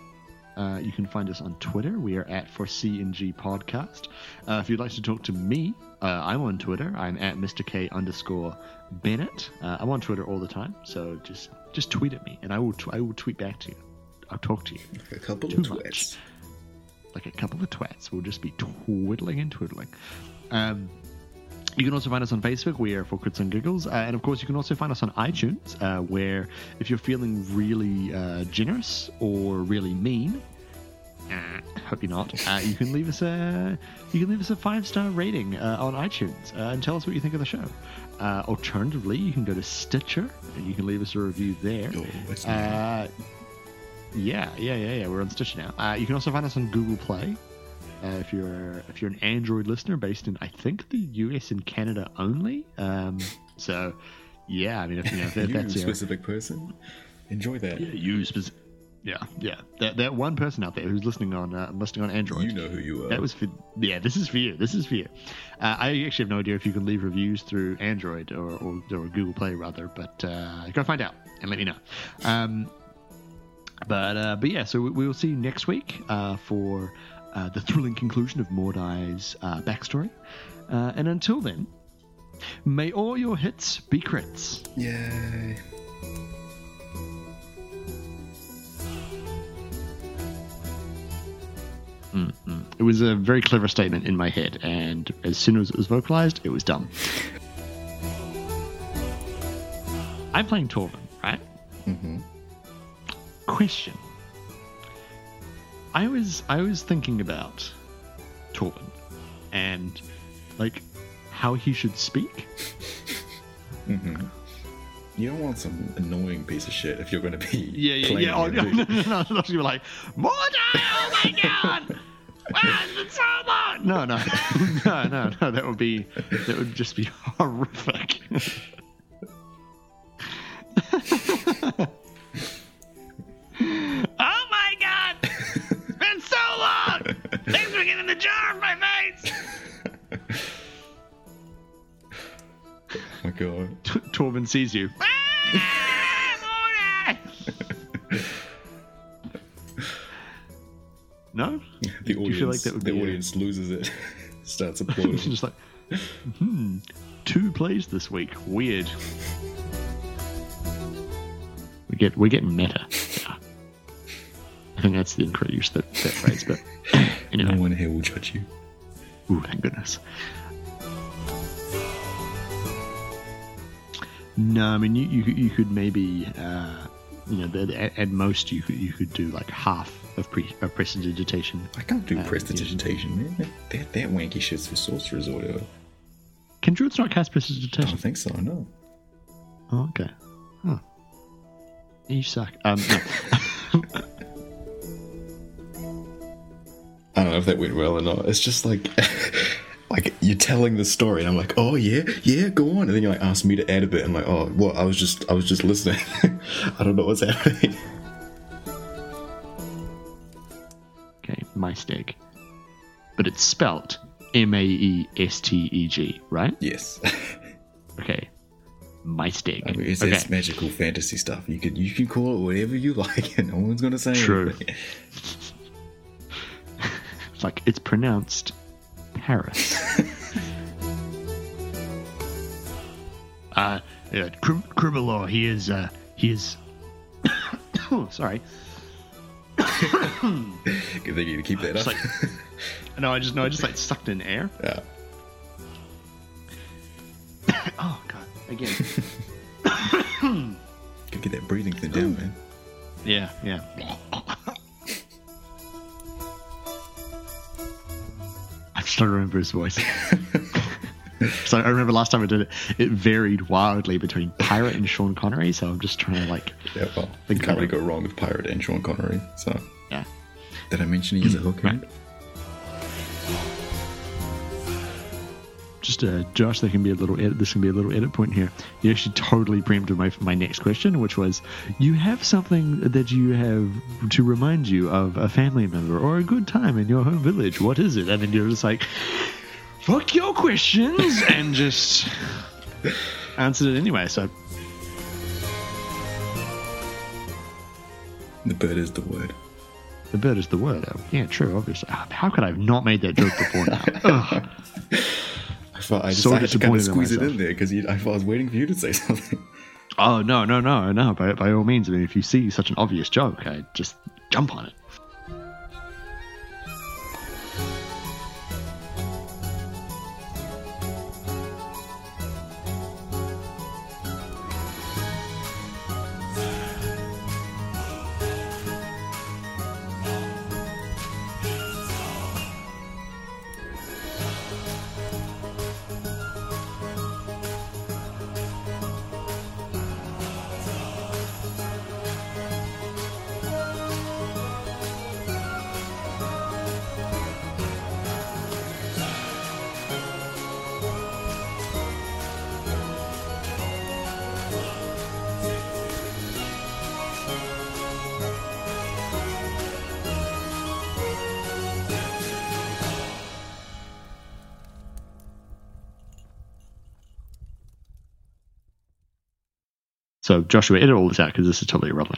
Uh, you can find us on Twitter. We are at for CNG Podcast. Uh, if you'd like to talk to me, uh, I'm on Twitter. I'm at Mr. K underscore Bennett. Uh, I'm on Twitter all the time, so just just tweet at me, and I will t- I will tweet back to you. I'll talk to you. A couple Too of much. Like a couple of twats. We'll just be twiddling and twiddling. Um, you can also find us on Facebook. We are for Crits and Giggles. Uh, and of course, you can also find us on iTunes, uh, where if you're feeling really uh, generous or really mean, uh, hope you're not, uh, you can leave us a you can leave us a five star rating uh, on iTunes uh, and tell us what you think of the show. Uh, alternatively, you can go to Stitcher and you can leave us a review there. Oh, Uh, yeah, yeah, yeah, yeah. We're on Stitcher now. Uh, you can also find us on Google Play. Uh, if you're if you're an Android listener based in I think the US and Canada only. Um, so yeah, I mean if you know that, you that's your, specific person. Enjoy that. yeah, you spec- yeah yeah that that one person out there who's listening on uh, listening on Android. You know who you are. That was for yeah. This is for you. This is for you. Uh, I actually have no idea if you can leave reviews through Android or, or, or Google Play rather, but uh, go find out and let me know. Um, but uh, but yeah, so we, we will see you next week uh, for uh, the thrilling conclusion of Mordai's uh, backstory. Uh, and until then, may all your hits be crits. Yay. It was a very clever statement in my head, and as soon as it was vocalized, it was done. I'm playing Torvin, right? Mm-hmm. Question. I was I was thinking about Torvin and like how he should speak. Mm-hmm. You don't want some annoying piece of shit if you're going to be. Yeah, yeah, yeah. Oh, no, no, no, no, no. You were like, Mordai, oh my god! Where's the Torvin? No, no, no, no, no. That would be that would just be horrific. Jar of my face! Oh my god. T- Torvin sees you. Ah, no? The audience, feel like that would the be a- loses it, starts applauding. just like, hmm, two plays this week. Weird. We get we get meta. Yeah. I think that's the incorrect use that, that phrase, but anyway. no one here will judge you. Ooh, thank goodness. No, I mean you you, could- you could maybe uh, you know the, at, at most you could you could do like half of pre of prestidigitation. I can't do Uh, prestidigitation, man. That, that, that wanky shit's for sorcerers or whatever. Can druids not cast I prestidigitation? don't think so, no. Oh, okay. Huh. You suck. Um, no. I don't know if that went well or not. It's just like, like you're telling the story, and I'm like, oh yeah, yeah, go on, and then you like ask me to add a bit. I'm like, oh, well, I was just, I was just listening. I don't know what's happening. okay, my Maesteg. But it's spelt M A E S T E G, right? yes, Okay. Maesteg. I mean, it's, okay. it's magical fantasy stuff. You can, you can call it whatever you like, and no one's gonna say True. anything. It's like it's pronounced Paris. uh, yeah, Crim- Criminal, he is, uh, he is. oh, sorry. Good thing you to keep that Just up. like, no, I just no, I just like sucked in air. yeah. Oh god, again. Gotta get that breathing thing down, man. yeah, yeah. I'm just trying to remember his voice. so I remember last time I did it, it varied wildly between Pirate and Sean Connery. So I'm just trying to like, Yeah, well, you can't really go wrong with Pirate and Sean Connery. So, yeah. did I mention he has a mm, hooker? right. Just uh, Josh, there can be a little edit. This can be a little edit point here. You actually totally preempted my my next question, which was, you have something that you have to remind you of a family member or a good time in your home village. What is it? And then you're just like, fuck your questions, and just answered it anyway. So The bird is the word. The bird is the word. Yeah, true. Obviously. Ah, How could I have not made that joke before now? I thought I just So I had to kind of squeeze it in there because I thought I was waiting for you to say something. Oh no, no, no, no! By, by all means, I mean, if you see such an obvious joke, I just jump on it. So, Joshua, edit all this out because this is totally irrelevant.